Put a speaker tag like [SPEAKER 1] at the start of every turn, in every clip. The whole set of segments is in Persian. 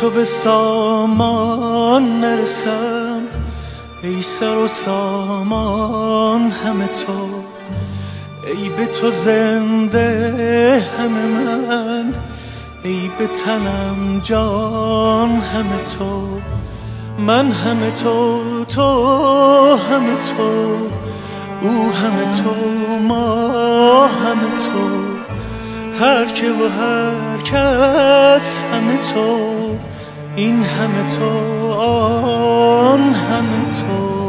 [SPEAKER 1] تو به سامان نرسم ای سر و سامان همه تو ای به تو زنده همه من ای به تنم جان همه تو من همه تو تو همه تو او همه تو ما همه تو هر که و هر کس همه تو. این همه تو آن همه تو.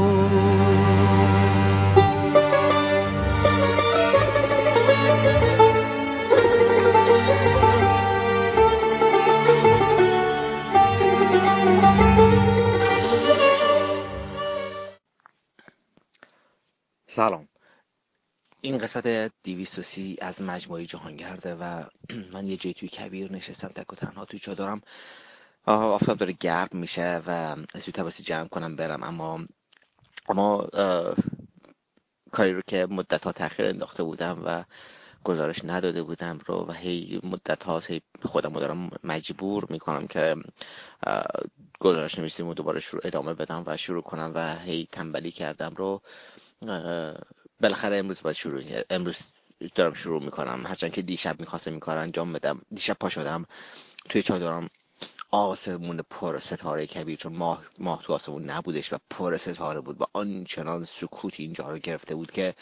[SPEAKER 2] سلام. این قسمت 230 از مجموعه جهانگرده و من یه جایی توی کبیر نشستم تک و تنها توی چادرم آفتاب داره گرم میشه و زودتر باسی جمع کنم برم. اما اما کاری رو که مدت ها تاخیر انداخته بودم و گزارش نداده بودم رو و هی مدت ها هی خودم دارم مجبور می‌کنم که گزارش نویسیم و دوباره شروع ادامه بدم و شروع کنم و هی تنبلی کردم رو. بالاخره امروز باید شروع امروز دارم شروع می‌کنم. هرچند که دیشب می‌خواستم این کار انجام بدم دیشب پا شدم توی چادرم آسمون پر ستاره کبیر چون ماه, ماه تو آسمون نبودش و پر ستاره بود و آنچنان سکوتی اینجا رو گرفته بود که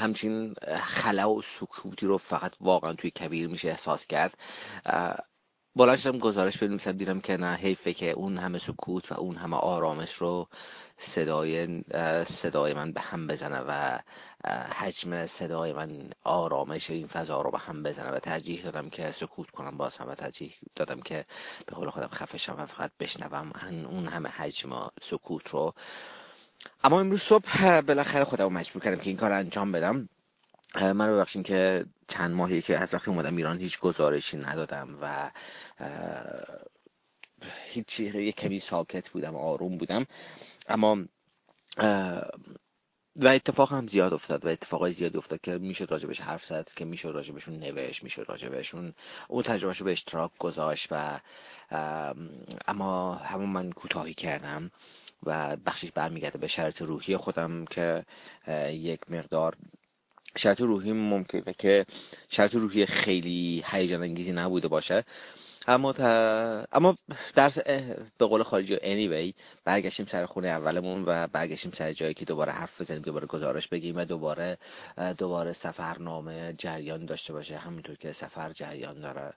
[SPEAKER 2] همچین خلا و سکوتی رو فقط واقعا توی کبیر میشه احساس کرد. بلند شدم گزارش بنویسم دیدم که نه حیفه که اون همه سکوت و اون همه آرامش رو صدای صدای من به هم بزنه و حجم صدای من آرامش این فضا رو به هم بزنه و ترجیح دادم که سکوت کنم باز هم و ترجیح دادم که به قول خودم خفشم و فقط بشنوم اون همه حجم سکوت رو. اما امروز صبح بالاخره خودم مجبور کردم که این کار انجام بدم. من ببخشین که چند ماهی که از وقتی اومدم ایران هیچ گزارشی ندادم و هیچ یه کمی ساکت بودم آروم بودم. اما و اتفاق هم زیاد افتاد و اتفاقای زیادی افتاد که می‌شد راجبش حرف زد که می‌شد راجبشون نوشت می‌شد راجبشون اون تجربهش رو به اشتراک گذاشت و اما همون من کوتاهی کردم و بخشش برمیگرده به شرط روحی خودم که یک مقدار شرط روحی ممکنه که شرط روحی خیلی هیجان انگیزی نبوده باشه. اما تا... اما در به قول خارجی anyway برگشتیم سر خونه اولمون و برگشتیم سر جایی که دوباره حرف بزنیم دوباره گزارش بگیم و دوباره دوباره سفرنامه جریان داشته باشه. همونطور که سفر جریان داره.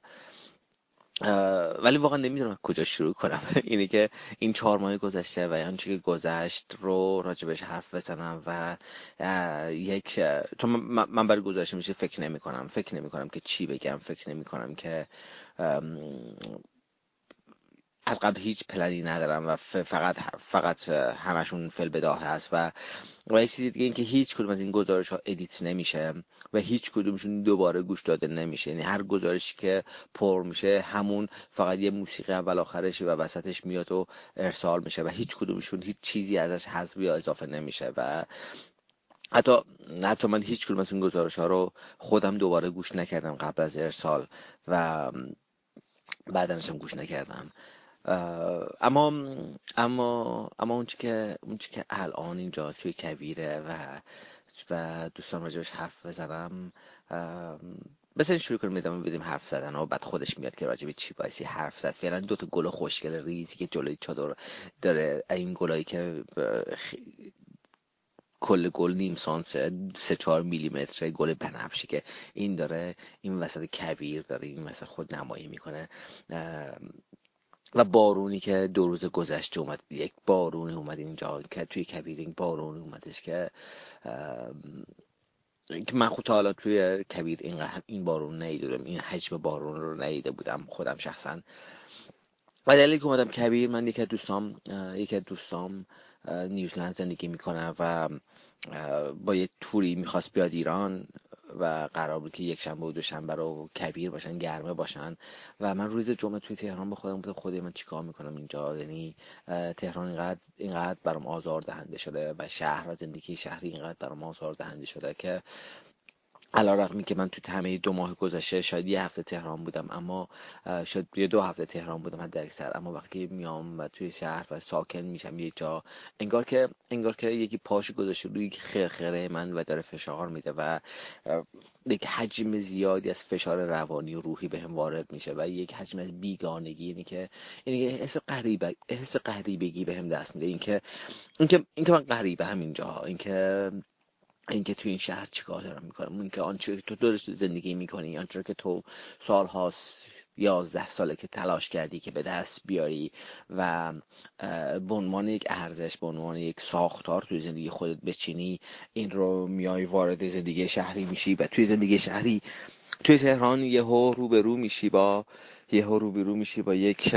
[SPEAKER 2] ولی واقعا نمی‌دونم کجا شروع کنم. اینه که این چهار ماه گذشته و آنچه که گذشت رو راجبش حرف بزنم و یک چون من برای گذاشته میشه فکر نمی کنم فکر نمی کنم که چی بگم. فکر نمی کنم که از قبل هیچ پلنی ندارم و فقط فقط همشون فی‌البداهه هست و و یک چیز دیگه این که هیچ کدوم از این گزارش ها edit نمیشه و هیچ کدومشون دوباره گوش داده نمیشه. یعنی هر گزارشی که پر میشه همون فقط یه موسیقی اول آخرش و وسطش میاد و ارسال میشه و هیچ کدومشون هیچ چیزی ازش حذف یا اضافه نمیشه و حتی حتی من هیچ کدوم از این گزارش ها رو خودم دوباره گوش نکردم قبل از ارسال و بعدنشم گوش نکردم. اما اما اما اون که اون که الان اینجا توی کویره و و دوستان راجبش حرف بزنم بسید شروع کنیم میدم بدیم حرف زدن و بعد خودش میاد که راجب چی بایستی حرف زد. فعلا دو تا گل خوشگل ریزی که جلوی چادر داره. این گلایی که کل گل نیم سانس سه چهار میلیمتر گل بنفشی که این داره این وسط کویر داره این وسط خود نمایی می‌کنه. و بارونی که دو روز گذشته اومد یک بارونی اومد اینجا که توی کبیر بارونی اومدش که که من خود حالا توی کبیر این, این بارون نیدونم این حجم بارون رو نیده بودم خودم شخصا. و دلیلی که اومدم کبیر من یکی از دوستام یکی از دوستام نیوزلند زندگی می‌کنه و با یه توری می‌خواست بیاد ایران. و قرار بود که یک شنبه و دوشنبه رو کبیر باشن گرمه باشن. و من روز جمعه توی تهران به خودم بودم خودی من چیکار می‌کنم اینجا؟ یعنی تهران اینقدر اینقدر برام آزار دهنده شده و شهر و زندگی شهری اینقدر برام آزار دهنده شده که علا رقمی که من تو همه دو ماه گذشته شاید یه هفته تهران بودم اما شاید یه دو هفته تهران بودم حد اکثر اما وقتی میام و توی شهر و ساکن میشم یه جا انگار که انگار که یکی پاش گذاشته روی خرخره من و داره فشار میده و یک حجم زیادی از فشار روانی و روحی بهم به وارد میشه و یک حجم از بیگانگی اینی که که حس غریبه حس غریبگی بهم دست میده. اینکه اینکه اینکه من غریبه همینجا اینکه اینکه تو این شهر چیکار دارم می‌کنم؟ اینکه آنچه تو درست زندگی می‌کنی آنچه که تو سال هاست یازده ساله که تلاش کردی که به دست بیاری و به عنوان یک ارزش به عنوان یک ساختار توی زندگی خودت بچینی این رو میای وارد زندگی شهری میشی و توی زندگی شهری توی تهران یهو روبرو میشی با یهو روبرو میشی با یک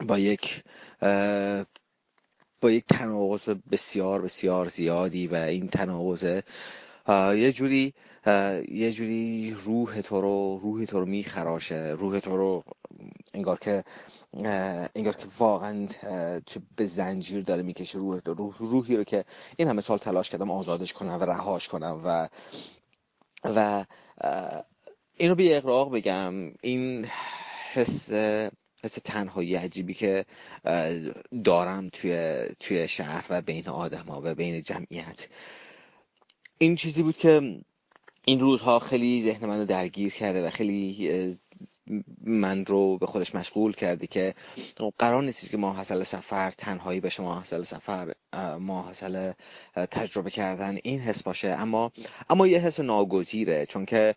[SPEAKER 2] با یک با یک تناقض بسیار بسیار زیادی و این تناقض یه جوری یه جوری روح تو رو روح تو رو میخراشه روح تو رو انگار که انگار که واقعا به زنجیر داره می‌کشه روح تو روح روحی رو که این همه سال تلاش کردم آزادش کنم و رهاش کنم و و اینو بی اقراق بگم. این حس حس تنهایی عجیبی که دارم توی توی شهر و بین آدم ها و بین جمعیت. این چیزی بود که این روزها خیلی ذهن منو درگیر کرده و خیلی من رو به خودش مشغول کرده که قرار نیست که ما حاصل سفر تنهایی بشه ما حاصل سفر ما حاصل تجربه کردن این حس باشه. اما اما یه حس ناگزیره چون که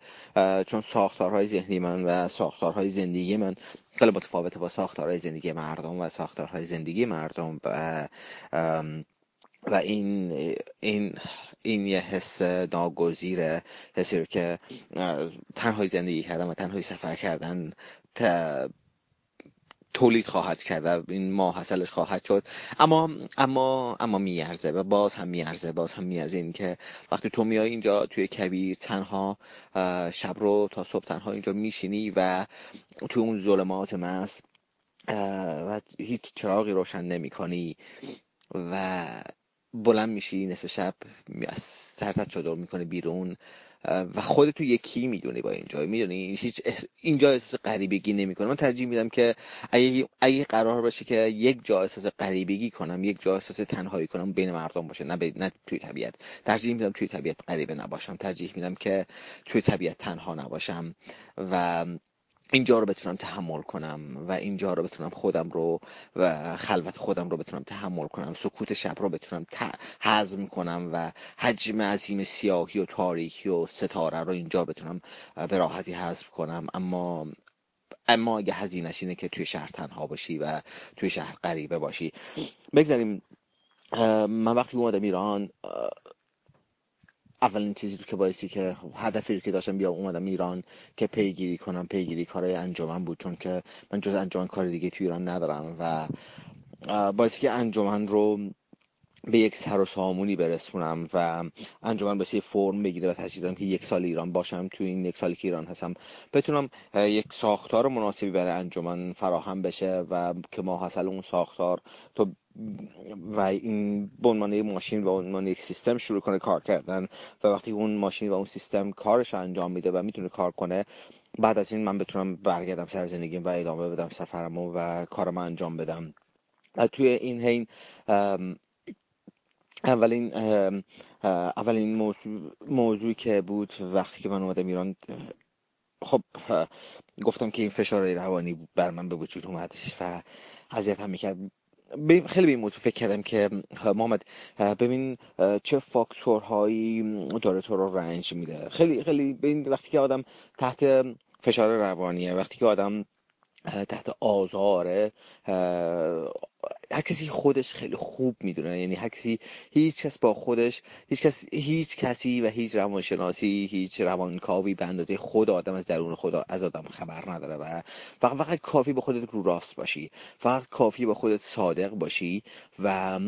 [SPEAKER 2] چون ساختارهای ذهنی من و ساختارهای زندگی من خیلی متفاوته با ساختارهای زندگی مردم و ساختارهای زندگی مردم و و این این این یه حس ناگزیره حسی که تنهایی زندگی کردن و تنهایی سفر کردن تولید خواهد کرد و این ماه حاصلش خواهد شد. اما اما اما میارزه و باز هم میارزه باز هم میارزه این که وقتی تو میای اینجا توی کبیر تنها شب رو تا صبح تنها اینجا میشینی و توی اون ظلمات مست و هیچ چراغی روشن نمی کنی و بلند میشی نصف شب از سرتت چادر می‌کنه بیرون. و خودتو یکی می‌دونی با اینجا می‌دونی؟ هیچ اینجا احساس غریبگی نمی‌کنه. من ترجیح میدم که اگه اگه قرار باشه که یک جا احساس غریبگی کنم یک جا احساس تنهایی کنم بین مردم باشه نه, نه توی طبیعت. ترجیح میدم توی طبیعت غریبه نباشم. ترجیح میدم که توی طبیعت تنها نباشم و اینجا رو بتونم تحمل کنم و اینجا رو بتونم خودم رو و خلوت خودم رو بتونم تحمل کنم. سکوت شب رو بتونم هضم کنم و حجم عظیم سیاهی و تاریکی و ستاره رو اینجا بتونم به راحتی حذف کنم. اما اما اگه هزینش اینه که توی شهر تنها باشی و توی شهر غریبه باشی. بگذاریم من وقتی اومدم ایران اولین چیزی که بایستی که هدفی رو که داشتم بیا اومدم ایران که پیگیری کنم پیگیری کارهای انجمن بود. چون که من جز انجمن کار دیگه تو ایران ندارم و بایستی که انجمن رو به یک سر و سامونی برسونم و انجمن به فرم بگیره و تشکیل که یک سال ایران باشم تو این یک سالی که ایران هستم. بتونم یک ساختار مناسبی برای انجمن فراهم بشه و که ما حاصل اون ساختار تو و این به عنوان ماشین و عنوان یک سیستم شروع کنه کار کردن و وقتی اون ماشین و اون سیستم کارش انجام میده و می‌تونه کار کنه بعد از این من بتونم برگردم سر زندگیم و ادامه بدم سفرمو و کارم انجام بدم. و توی این حین اولین اولین موضوع موضوعی که بود وقتی که من اومدم ایران خب گفتم که این فشار روانی بر من به وجود اومد و اذیت هم می‌کرد. خیلی به این موضوع فکر کردم که محمد ببین چه فاکتورهایی داره تو رو رنج میده. خیلی خیلی ببین وقتی که آدم تحت فشار روانیه وقتی که آدم تحت آزاره هر کسی خودش خیلی خوب می‌دونه. یعنی هر کسی هیچ کس با خودش هیچ کس هیچ کسی و هیچ روانشناسی هیچ روانکاوی به اندازه خود آدم از درون خدا از آدم خبر نداره و فقط فقط کافی با خودت رو راست باشی. فقط کافی با خودت صادق باشی و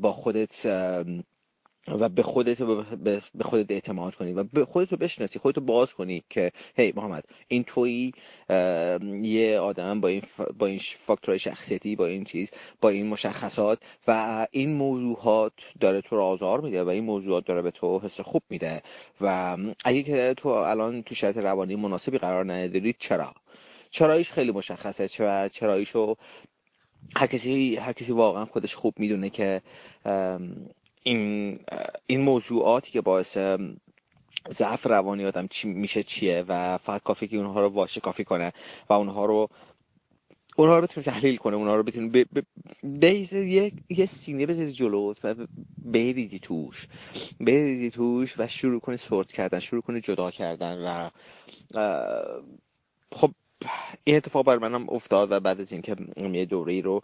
[SPEAKER 2] با خودت و به خودت به خودت اعتماد کنی و به خودت بشناسی خودتو باز کنی که هی محمد این توی یه آدم با این با این فاکتورهای شخصیتی با این چیز با این مشخصات و این موضوعات داره تو رو آزار میده و این موضوعات داره به تو حس خوب میده و اگه که تو الان تو شرایط روانی مناسبی قرار نداری چرا؟ چراییش خیلی مشخصه؟ و چراییشو هر کسی هر کسی واقعا خودش خوب می‌دونه که این این موضوعاتی که باعث ضعف روانی آدم چی میشه چیه و فقط کافی که اونها رو واشه کافی کنه و اونها رو اونها رو بتونه تحلیل کنه اونها رو بتونه ب... ب... یه... یه سینه بذاری جلوت و بریزی توش. بریزی توش و شروع کنه سورت کردن شروع کنه جدا کردن و خب این اتفاق بر منم افتاد و بعد از اینکه یه دوره رو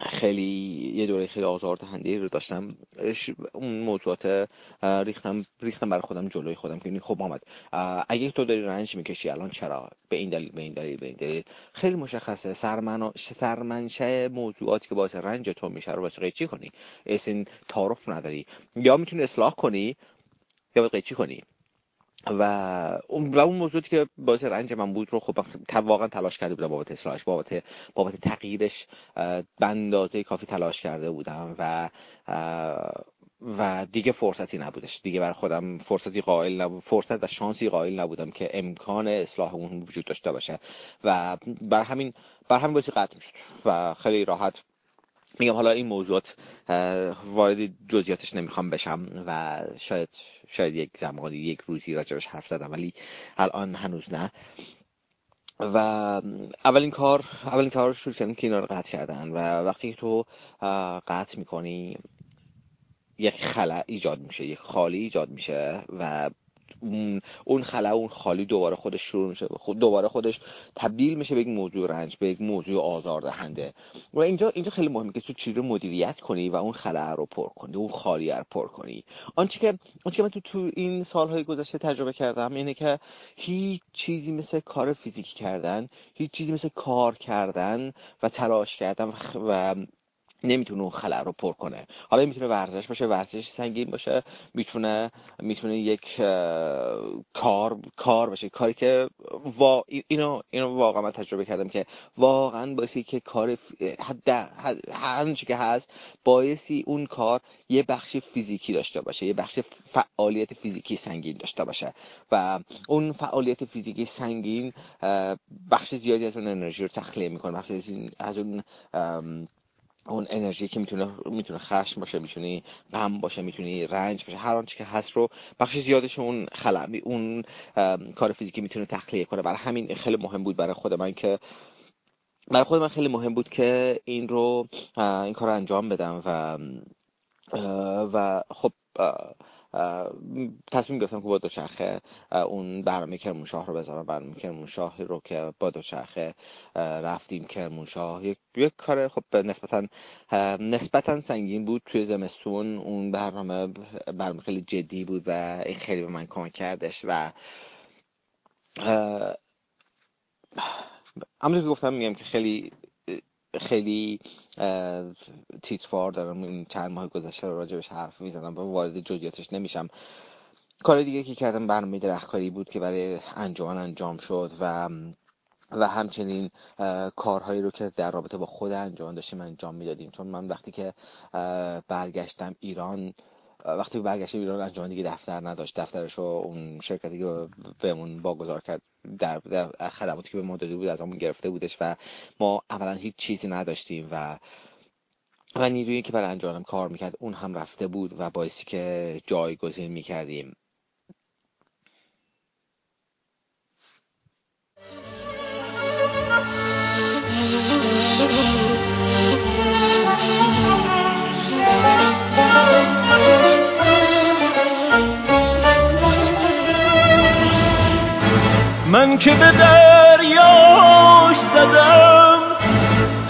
[SPEAKER 2] خیلی یه دوره خیلی آزار دهنده رو داشتم. اون موضوعات ریختم ریختم برای خودم جلوی خودم که خب محمد اگه تو داری رنج می‌کشی الان چرا؟ به این دلیل به این دلیل به این دلیل. خیلی مشخصه. سرمن سرمنشه موضوعاتی که باعث رنج تو میشه رو واسه قیچی کنی. این تعارف نداری. یا می‌تونی اصلاح کنی یا باید قیچی کنی. و اون و اون موضوعی که باعث رنج من بود رو خب واقعا تلاش کرده بودم بابت اصلاحش بابت بابت تغییرش به اندازه کافی تلاش کرده بودم و و دیگه فرصتی نبودش. دیگه بر خودم فرصتی قائل نبود فرصت و شانسی قائل نبودم که امکان اصلاح اون وجود داشته باشه. و بر همین بر همین باعث قطع شد و خیلی راحت میگم حالا این موضوعات وارد جزئیاتش نمی‌خوام بشم و شاید شاید یک زمانی یک روزی راجبش حرف زدم ولی الان هنوز نه. و اولین کار اولین کار رو شروع کردم که اینا رو قطع کردن و وقتی که تو قطع می‌کنی یک خلع ایجاد میشه یک خالی ایجاد میشه و اون خلا اون خالی دوباره خودش شروع میشه خود دوباره خودش تبدیل میشه به یک موضوع رنج به یک موضوع آزار دهنده و اینجا اینجا خیلی مهمه که تو چی رو مدیریت کنی و اون خلا رو پر کنی اون خالی رو پر کنی. آنچه که آنچه که من تو تو این سالهای گذشته تجربه کردم اینه که هیچ چیزی مثل کار فیزیکی کردن هیچ چیزی مثل کار کردن و تلاش کردن و نمی‌تونه اون خلع رو پر کنه. حالا می‌تونه ورزش باشه ورزش سنگین باشه می‌تونه می‌تونه یک کار کار باشه کاری که وا... اینو اینو واقعا من تجربه کردم که واقعا باعثی که کار حد هر چی که هست باعثی اون کار یه بخش فیزیکی داشته باشه یه بخش فعالیت فیزیکی سنگین داشته باشه. و اون فعالیت فیزیکی سنگین بخش زیادی از اون انرژی رو تخلیه می‌کنه. بخش از اون اون انرژی که می‌تونه می‌تونه خشم باشه می‌تونی غم باشه می‌تونی رنج باشه هر آنچه که هست رو بخش زیادش اون خلع اون کار فیزیکی می‌تونه تخلیه کنه. برای همین خیلی مهم بود برای خود من که برای خود من خیلی مهم بود که این رو این کار رو انجام بدم و و خب تصمیم گرفتم که با دوچرخه اون برنامه کرمانشاه رو بذارم. برنامه کرمانشاه رو که با دوچرخه رفتیم کرمانشاه. یک یک کار خب نسبتا نسبتا سنگین بود توی زمستون. اون برنامه برنامه خیلی جدی بود و خیلی به من کمک کردش و همونطور که گفتم میگم که خیلی خیلی تیتروار دارم. این چند ماه گذشته رو راجبش حرف می‌زنم و وارد جزئیاتش نمیشم. کار دیگه که کردم برنامه درختکاری بود که برای انجمن انجام شد و و همچنین کارهایی رو که در رابطه با خود انجام داشتیم انجام می‌دادیم. چون من وقتی که برگشتم ایران وقتی برگشتیم ایران انجام دیگه دفتر نداشت. دفترش رو اون شرکتی که بهمون باگذار کرد. در, در خدماتی که به ما داده بود از همون گرفته بودش و ما اولا هیچ چیزی نداشتیم و و نیرویی که برای انجام کار می‌کرد اون هم رفته بود و باعثی که جایگزین می‌کردیم.
[SPEAKER 1] که به دریاش زدم.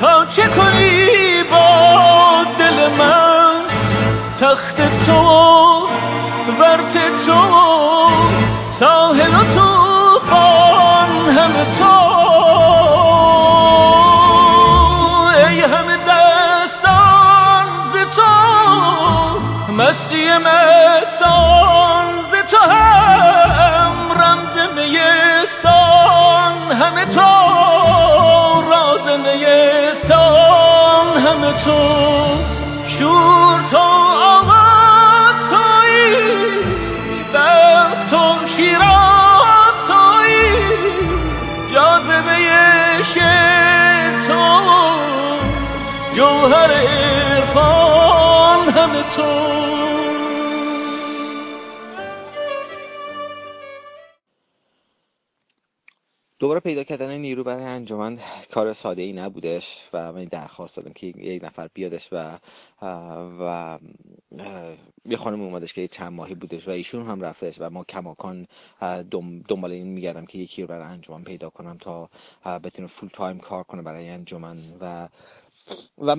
[SPEAKER 1] تا چه کنی با دل من؟ تخت تو ورت تو ساحل و
[SPEAKER 2] دوباره پیدا کردن نیرو برای انجمن کار ساده ای نبودش و من درخواست دادم که یک نفر بیادش و و یه خانم اومدش که چند ماهی بودش و ایشون هم رفتش و ما کماکان دنبال این میگردم که یکی رو برای انجمن پیدا کنم تا بتونه فول تایم کار کنه برای انجمن و و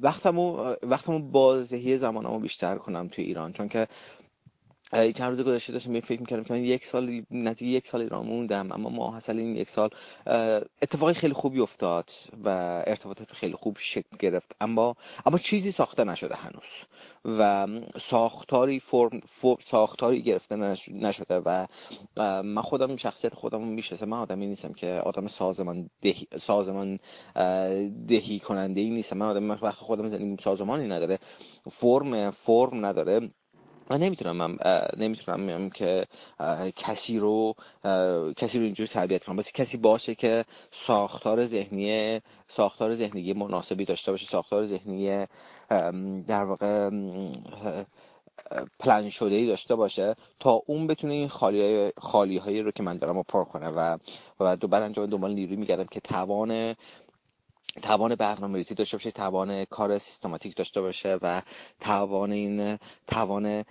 [SPEAKER 2] وقتمو وقتمو بازهی زمانمو بیشتر کنم توی ایران چون که چند روز گذشته داشتم فکر می‌کردم که من یک سال نزدیک یک سال ایران موندم اما ما حاصل این یک سال اتفاقی خیلی خوبی افتاد و ارتباطات خیلی خوب شکل گرفت. اما اما چیزی ساخته نشده هنوز و ساختاری فرم, ساختاری گرفته نشده و من خودم شخصیت خودم می‌شناسم. من آدمی نیستم که آدم سازمان دهی سازمان دهی کننده ای نیستم. من آدم وقت خودم زندگی سازمانی نداره فرم فرم نداره. من نمی‌تونم من نمی‌تونم که کسی رو کسی رو اینجوری تربیت کنم. باید کسی باشه که ساختار ذهنی ساختار ذهنی مناسبی داشته باشه ساختار ذهنی در واقع پلن شده ای داشته باشه تا اون بتونه این خالی, خالی هایی رو که من دارم رو پر کنه و و دوباره انجام دنبال نیروی میگردم که توان توان برنامه ریزی داشته باشه توان کار سیستماتیک داشته باشه و توان این توان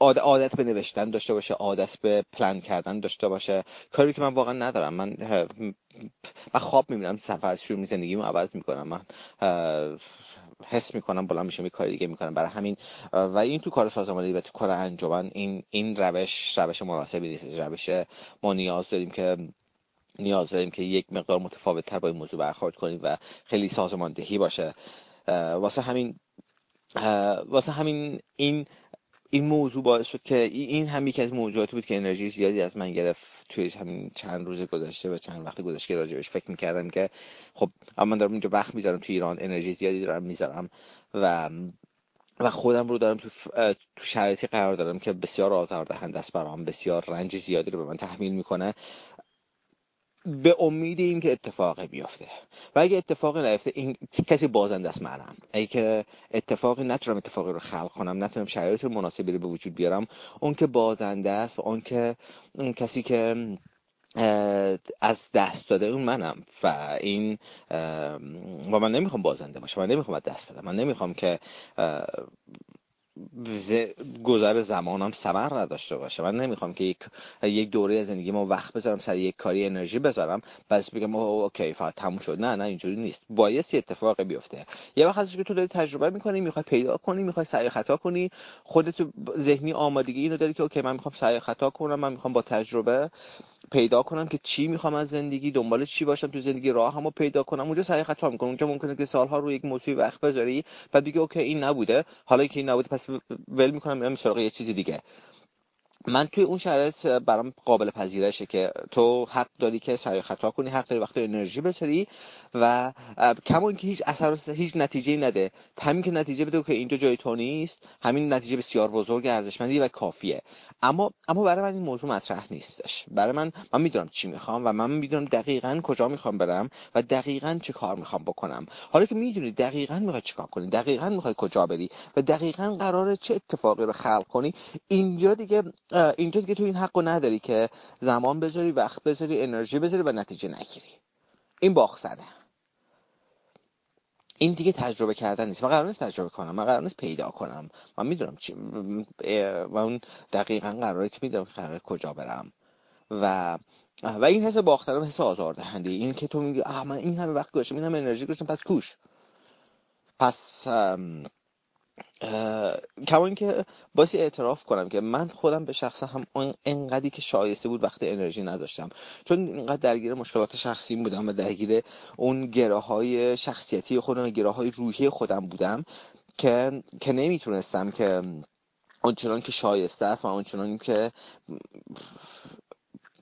[SPEAKER 2] عادت به نوشتن داشته باشه عادت به پلان کردن داشته باشه. کاری که من واقعا ندارم. من من خواب می‌بینم سفر شروع زندگیمو عوض می‌کنم. من حس می‌کنم بلند میشه یه کار دیگه می‌کنم. برای همین و این تو کار سازمانی و تو کار انجمن این این روش روش مناسبی نیست. روش ما نیاز داریم که نیاز داریم که یک مقدار متفاوت تر با این موضوع برخورد کنیم و خیلی سازماندهی باشه. واسه همین واسه همین این این موضوع باعث شد که این هم یکی از موضوعاتی بود که انرژی زیادی از من گرفت توی همین چند روز گذشته و چند وقت گذشته راجبش فکر می‌کردم که خب من دارم اینجا وقت می‌ذارم توی ایران انرژی زیادی دارم می‌ذارم و و خودم رو دارم تو, تو شرایطی قرار دارم که بسیار آزاردهنده است برام بسیار رنج زیادی رو به من تحمیل می‌کنه. به امید این که اتفاقی بیفته. و اگه اتفاقی نیفته این کسی بازنده است منم اگه که اتفاقی نتونم اتفاقی رو خلق کنم نتونم شرایط مناسبی رو به وجود بیارم اون که بازنده است و اون که اون کسی که از دست داده اون منم. و این و من نمی‌خوام بازنده باشم من نمی‌خوام از دست بدم. من نمی‌خوام که گذر زمانم ثمر نداشته باشه. من نمی‌خوام که یک یک دوره زندگی ما وقت بذارم سر یک کاری انرژی بذارم بس بگم اوکی فقط تموم شد. نه نه اینجوری نیست. بایستی اتفاق بیفته. یه وقت که تو داری تجربه می‌کنی می‌خوای پیدا کنی می‌خوای سعی خطا کنی خودت ذهنی آمادگی اینو داری که اوکی من می‌خوام سعی خطا کنم من می‌خوام با تجربه پیدا کنم که چی می‌خوام از زندگی دنبال چی باشم تو زندگی راه همو پیدا کنم. اونجا سعی خطا می‌کنم. اونجا ممکنه که سالها رو یک موضوعی وقت بذاری و دیگه اوکی این نبوده. حالا که این نبوده پس ول می‌کنم میرم سراغ یه چیز دیگه. من توی اون شرایط برام قابل پذیرشه که تو حق داری که سعی خطا کنی حق داری وقتی انرژی بذاری و کما که هیچ اثر هیچ نتیجه نده. همین که نتیجه بده که اینجا جای تو نیست همین نتیجه بسیار بزرگ ارزشمندی و کافیه. اما اما برای من این موضوع مطرح نیستش. برای من من می‌دونم چی می‌خوام و من می‌دونم دقیقا کجا می‌خوام برم و دقیقا چه کار می‌خوام بکنم. حالا که می‌دونی دقیقا می‌خوای چیکار کنی دقیقا می‌خوای کجا بری و دقیقا قراره چه اتفاقی رو خلق کنی اینجا دیگه اینجا دیگه تو این حقو نداری که زمان بذاری وقت بذاری انرژی بذاری و نتیجه نگیری. این باخسنه این دیگه تجربه کردن نیست. من قرار نیست تجربه کنم. من قرار نیست پیدا کنم. من می‌دونم چی و اون دقیقا قراره که می‌دونم قراره کجا برم. و و این حس باختن حس آزاردهنده. این که تو میگی من این همه وقت گذاشتم این همه انرژی گذاشتم پس کوش. پس کما که باسی اعتراف کنم که من خودم به شخص هم انقدری که شایسته بود وقتی انرژی نداشتم. چون اینقدر درگیر مشکلات شخصی بودم و درگیر اون گره های شخصیتی خودم و گره های روحی خودم بودم که که نمی‌تونستم که اونچنان که شایسته است و اونچنان که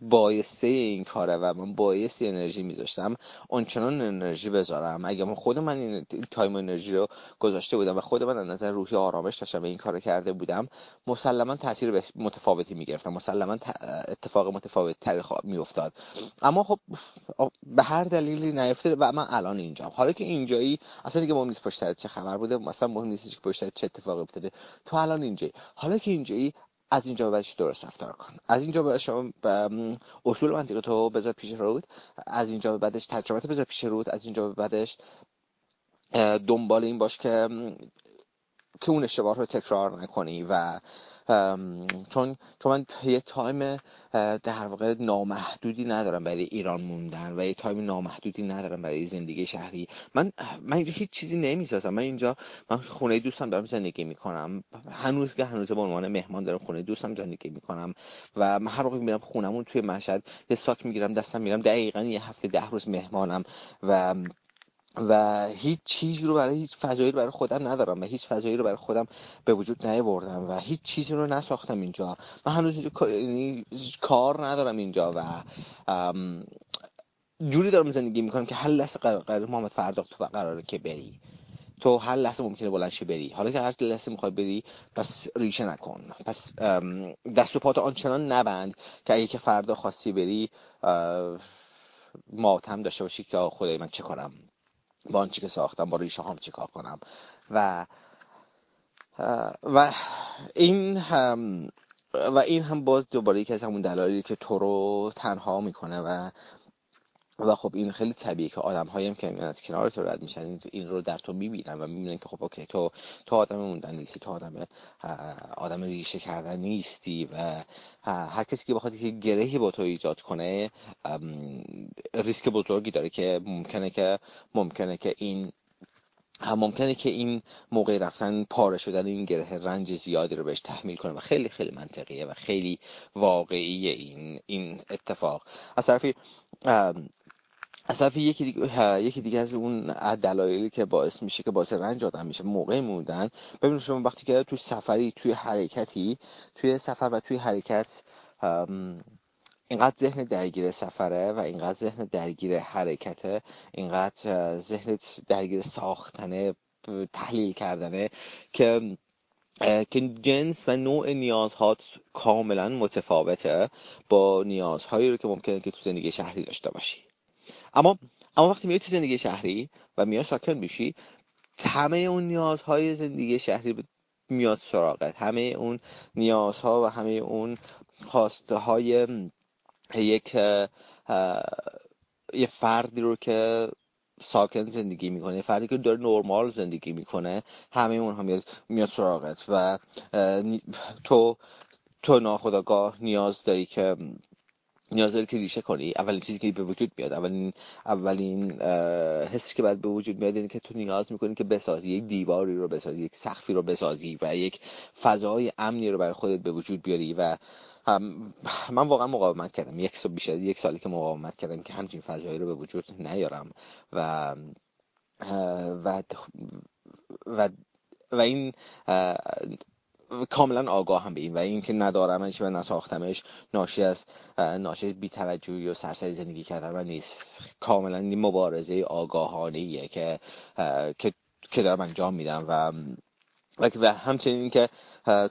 [SPEAKER 2] بایسته این کاره و من بایستی انرژی میذاشتم آنچنان انرژی بذارم. اگه من خود من این تایم انرژی رو گذاشته بودم و خود من از نظر روحی آرامش داشتم و این کار کرده بودم مسلما تاثیر متفاوتی می‌گرفتم. مسلما اتفاق متفاوت تری میافتاد. اما خب به هر دلیلی نیفته و من الان اینجام. حالا که اینجایی اصلا دیگه مهم نیست پشت چه خبر بوده مثلا مهم نیست که پشت چه اتفاقی افتاده. تو الان اینجایی. حالا که اینجایی از اینجا به بعدش درست رفتار کن؟ از اینجا به شما اصول منطقتو بذار پیش رود از اینجا به بعدش تجربات بذار پیش رود از اینجا به بعدش دنبال این باش که که اون اشتباه رو تکرار نکنی و چون چون من یه time در واقع نامحدودی ندارم برای ایران موندن و یه time نامحدودی ندارم برای زندگی شهری. من من اینجا هیچ چیزی نمی‌سازم. من اینجا من خونه دوستم دارم زندگی می‌کنم. هنوز که هنوز به عنوان مهمان دارم خونه دوستم زندگی می‌کنم و من هر موقع میرم خونمون توی مشهد یه ساک می‌گیرم دستم میرم دقیقا یه هفته ده روز مهمانم و و هیچ چیزی رو برای هیچ فضایی رو برای خودم ندارم و هیچ فضایی رو برای خودم به وجود نیاوردم و هیچ چیزی رو نساختم اینجا. من هنوز اینجا یعنی کار ندارم اینجا و جوری دارم زندگی می‌کنم که هر لحظه قرار, محمد فردا تو قراره که بری. تو هر لحظه ممکنه بلنشی بری. حالا که هر لحظه می‌خوای بری پس ریشه نکن. پس دست و پات آنچنان نبند که اگه که فردا خواستی بری ماتم داشته باشی که خدای من چه کنم با آنچه که ساختم با ریشه هم چیکار کنم. و و این هم و این هم باز دوباره یکی از همون دلایلی که تو رو تنها می‌کنه و و خب این خیلی طبیعیه که آدم هایم که از کنار تو رد میشن این رو در تو می‌بینن و می‌بینن که خب اوکی تو تو آدم موندن نیستی تو آدم آدم ریشه کردن نیستی و هر کسی که بخواد که گرهی با تو ایجاد کنه ریسک بزرگی داره که ممکنه که ممکنه که این هم ممکنه که این موقع رفتن پاره شدن این گره رنج زیادی رو بهش تحمیل کنه و خیلی خیلی منطقیه و خیلی واقعیه این این اتفاق. از طرفی از یکی دیگه یکی دیگه از اون دلایلی که باعث میشه که باعث رنج آدم میشه موقع موندن. ببینید شما وقتی که توی سفری توی حرکتی توی سفر و توی حرکت اینقدر ذهن درگیر سفره و اینقدر ذهن درگیر حرکته اینقدر ذهن درگیر ساختنه تحلیل کردنه که که جنس و نوع نیازهات کاملا متفاوته با نیازهایی رو که ممکنه که تو زندگی شهری داشته باشی. اما اما وقتی میای تو زندگی شهری و میای ساکن میشی همه اون نیازهای زندگی شهری میاد سراغت. همه اون نیازها و همه اون خواسته های یک یه فردی رو که ساکن زندگی می‌کنه فردی که داره نرمال زندگی می‌کنه همه اونها میاد میاد سراغت و تو تو ناخداگاه نیاز داری که نیاز داری که ریشه کنی. اولین چیزی که به وجود میاد اولین اولین حسی که باید به وجود میاد اینه که تو نیاز می‌کنی که بسازی یک دیواری رو بسازی یک سقفی رو بسازی و یک فضای امنی رو برای خودت به وجود بیاری و من واقعا مقاومت کردم. یک سال بیشتر یک سالی که مقاومت کردم که همچین فضایی رو به وجود نیارم و و و, و این کاملا آگاه هم به این و اینکه ندارمش و نساختمش ناشی از ناشی از بی‌توجهی و سرسری زندگی کردن و نیست. کاملا این مبارزه آگاهانه که که که دارم انجام میدم و و همچنین که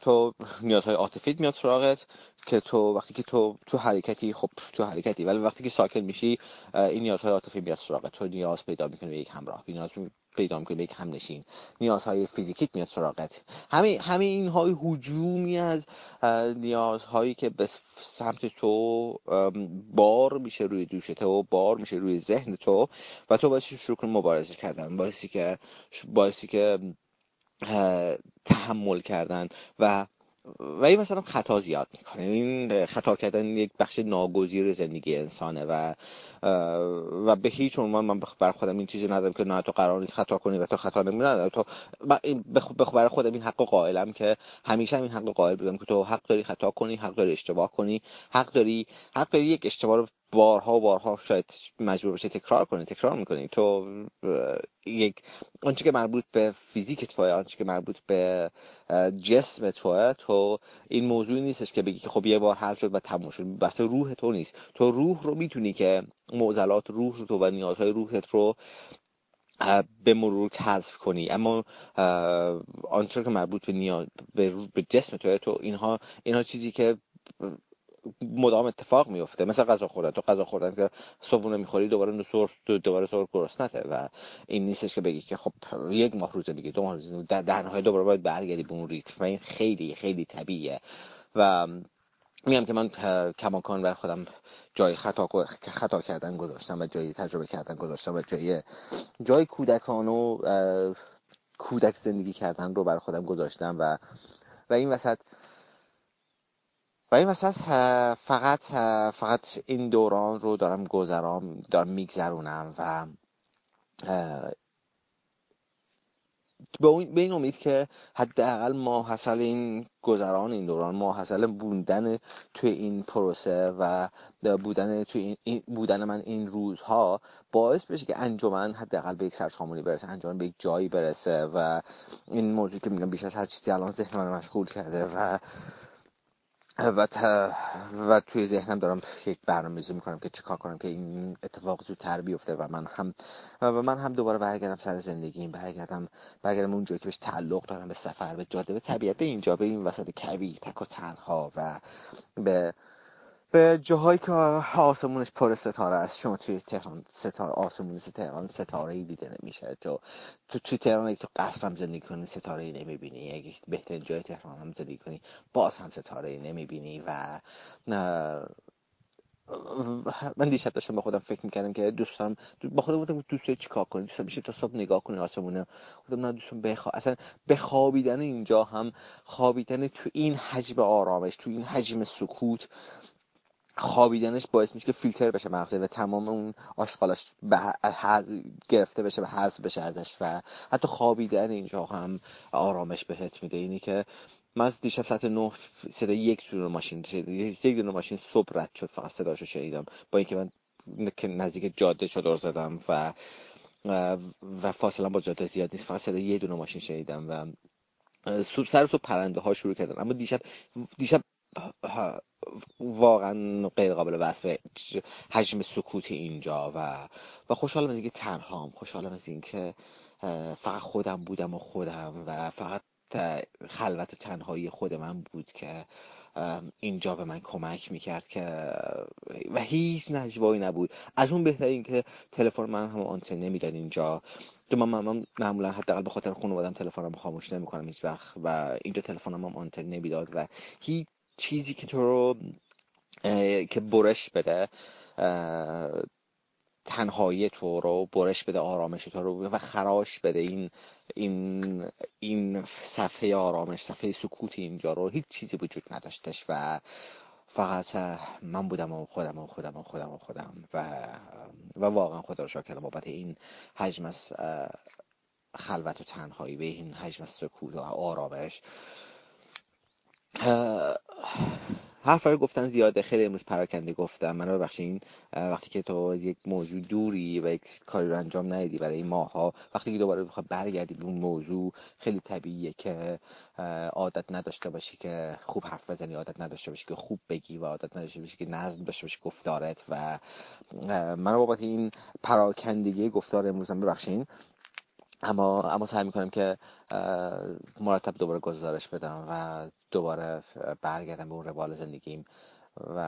[SPEAKER 2] تو نیازهای عاطفیت میاد سراغت که تو وقتی که تو تو حرکتی خب تو حرکتی ولی وقتی که ساکن میشی این نیازهای عاطفی میاد سراغت. تو نیاز پیدا می‌کنی به یک همراه. نیاز پیدا می‌کنی به یک همنشین. نیازهای فیزیکیت میاد سراغت. همه همه اینهای هجومی از نیازهایی که به سمت تو بار میشه روی دوشت و بار میشه روی ذهن تو و تو باید شروع کنی مبارزه کردن. باعثی که باعثی که تحمل کردن و و این مثلا خطا زیاد می‌کنه. این خطا کردن یک بخش ناگزیر زندگی انسانه و و به هیچ عنوان من بر خودم این چیزی ندارم که نه تو قرار نیست خطا کنی و تو خطا نمی تو برای خودم این حق قائلم که همیشه این حق قائل بودم که تو حق داری خطا کنی حق داری اشتباه کنی حق داری حق داری یک اشتباه رو بارها و بارها شاید مجبور بشه تکرار کنی تکرار می‌کنی. تو یک آنچه که مربوط به فیزیک توه آنچه که مربوط به جسم توه تو این موضوع نیستش که بگی که خب یه بار حل شد و تموم شد. بس روح تو نیست. تو روح رو می‌تونی که معضلات روح تو و نیازهای روحت رو به مرور حذف کنی. اما آنچه که مربوط به نیاز به جسم تو تو اینها اینها چیزی که مدام اتفاق میفته مثل غذا خوردن. تو غذا خوردن که صبحونه می‌خوری دوباره سر دوباره سر گرسنته و این نیستش که بگی که خب یک ماه روزه بگی دو ماه روزه در, در نهایت دوباره باید برگردی به اون ریتم این خیلی خیلی طبیعیه. و میگم که من کماکان بر خودم جای خطا خطا کردن گذاشتم و جای تجربه کردن گذاشتم و جای جای کودکان و کودک زندگی کردن رو بر خودم گذاشتم و و این وسط و این وسط فقط فقط این دوران رو دارم گذرام دارم میگذرونم و به این امید که حداقل ماحصل این گذران این دوران ماحصل بودن توی این پروسه و بودن توی این بودن من این روزها باعث بشه که انجمن حداقل به یک سرسامونی برسه انجمن به یک جایی برسه و این موضوع که میگم بیش از هر چیزی الان ذهن من مشغول کرده و و, و توی ذهنم دارم یک برنامه‌ریزی می‌کنم که چیکار کنم که این اتفاق زودتر بیفته و من هم و من هم دوباره برگردم سر زندگیم برگردم برگردم اونجایی که بهش تعلق دارم به سفر به جاده به طبیعت به اینجا به این وسط کویر تک و تنها و به به جاهایی که آسمونش پر ستاره است. شما توی تهران ستاره آسمون تهران ستاره ای دیده نمیشه. تو تو توی تهران تو قصر هم زندگی کنی ستاره ای نمی‌بینی. اگه بهترین جای تهران هم زندگی کنی باز هم ستاره ای نمی‌بینی و من دیشب داشتم با خودم فکر می‌کردم که دوستم با خودم بودم دوست چیکار کنی؟ دوستم میشه تا صبح نگاه کنی آسمونه خودم نه دوستم بخوا اصلا بخوابیدن اینجا هم خوابیدن تو این حجم آرامش تو این حجم سکوت خوابیدنش باعث میشه که فیلتر بشه مغزه و تمام اون آشغالش گرفته بشه و حذف بشه ازش و حتی خوابیدن اینجا هم آرامش بهت میده. اینی که من از دیشب ساعت نه صدا یک دونه ماشین یک دونه ماشین صبح رد شد فقط صداشو شنیدم. با اینکه من نزدیک جاده چادر زدم و و فاصله با جاده زیاد نیست فقط صدا یه دونه ماشین شنیدم و سر صبح پرنده ها شروع کردن. اما دیشب دیشب واقعا غیر قابل وصف حجم سکوت اینجا و و خوشحالم از اینکه تنهام خوشحالم از اینکه فقط خودم بودم و خودم و فقط خلوت و تنهایی خود من بود که اینجا به من کمک می‌کرد که و هیچ نجوایی نبود. از اون بهتر این که تلفن من هم آنتن نمی‌داد اینجا. تو من, من معمولا حداقل به خاطر خانوادم تلفنم خاموش نمی‌کنم هیچ وقت و اینجا تلفنم هم آنتن نمی‌داد و هیچ چیزی که تو رو که برش بده تنهایی تو رو برش بده آرامش تو رو و خراش بده. این این این صفحه آرامش صفحه سکوت اینجا رو هیچ چیزی وجود نداشتش و فقط من بودم و خودم و خودم و خودم و خودم و و واقعا خدا رو شکر بابت این حجم از خلوت و تنهایی به این حجم از سکوت و آرامش. حرف رو گفتن زیاده. خیلی امروز پراکنده گفتم. من ببخشین وقتی که تو یک موضوع دوری و یک کاری رو انجام ندیدی برای ماها وقتی که دوباره بخواد برگردی به اون موضوع خیلی طبیعیه که عادت نداشته باشی که خوب حرف بزنی عادت نداشته باشی که خوب بگی و عادت نداشته باشی که نظم داشته باشی گفتارت و من بابت این پراکندگی گفتار امروزم ببخشین. اما اما سعی می‌کنم که مرتب دوباره گزارش بدم و دوباره برگردم به اون روال زندگیم و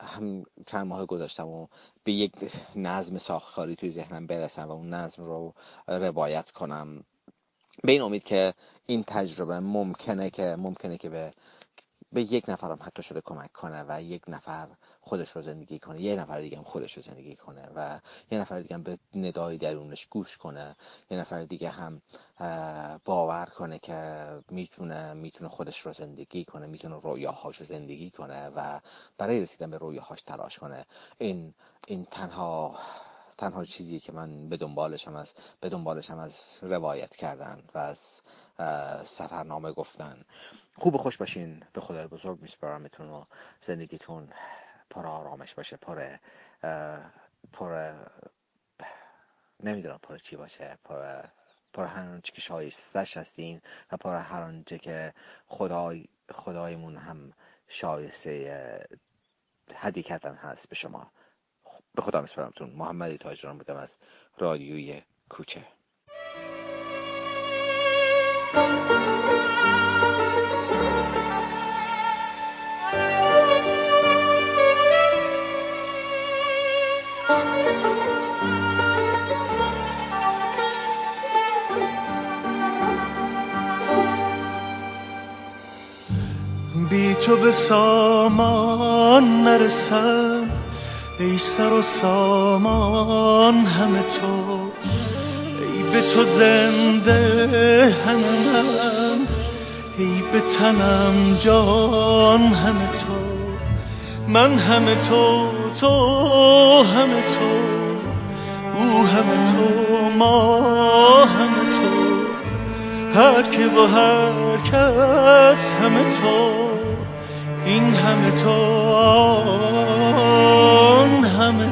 [SPEAKER 2] هم چند ماه گذاشتم و به یک نظم ساختاری توی ذهنم برسم و اون نظم رو روایت کنم. به این امید که این تجربه ممکنه که ممکنه که به به یک نفرم حتی شده کمک کنه و یک نفر خودش رو زندگی کنه یه نفر دیگه هم خودش رو زندگی کنه و یه نفر دیگه هم به ندای درونش گوش کنه یه نفر دیگه هم باور کنه که می‌تونه می‌تونه خودش رو زندگی کنه می‌تونه رویاهاش رو زندگی کنه و برای رسیدن به رویاهاش تلاش کنه. این این تنها تنها چیزی که من به دنبالشم از به دنبالشم از روایت کردن و از سفرنامه گفتن. خوب خوش باشین. به خدای بزرگ میسپارمتون و زندگیتون پر آرامش باشه پر پر نمی‌دونم پر چی باشه پر پر هر آنچه که شایستش هستین و پر هر آنچه که خدای خدایمون هم شایسته هدی کردن هست به شما. به خدا میسپرمتون محمدی تاجران بودم از رادیوی کوچه.
[SPEAKER 1] به سامان نرسم ای سر و سامان همه تو. ای به تو زنده همه من ای به تنم جان همه تو. من همه تو تو همه تو. او همه تو ما همه تو. هر که و هر کس همه تو. این همه تو آن همه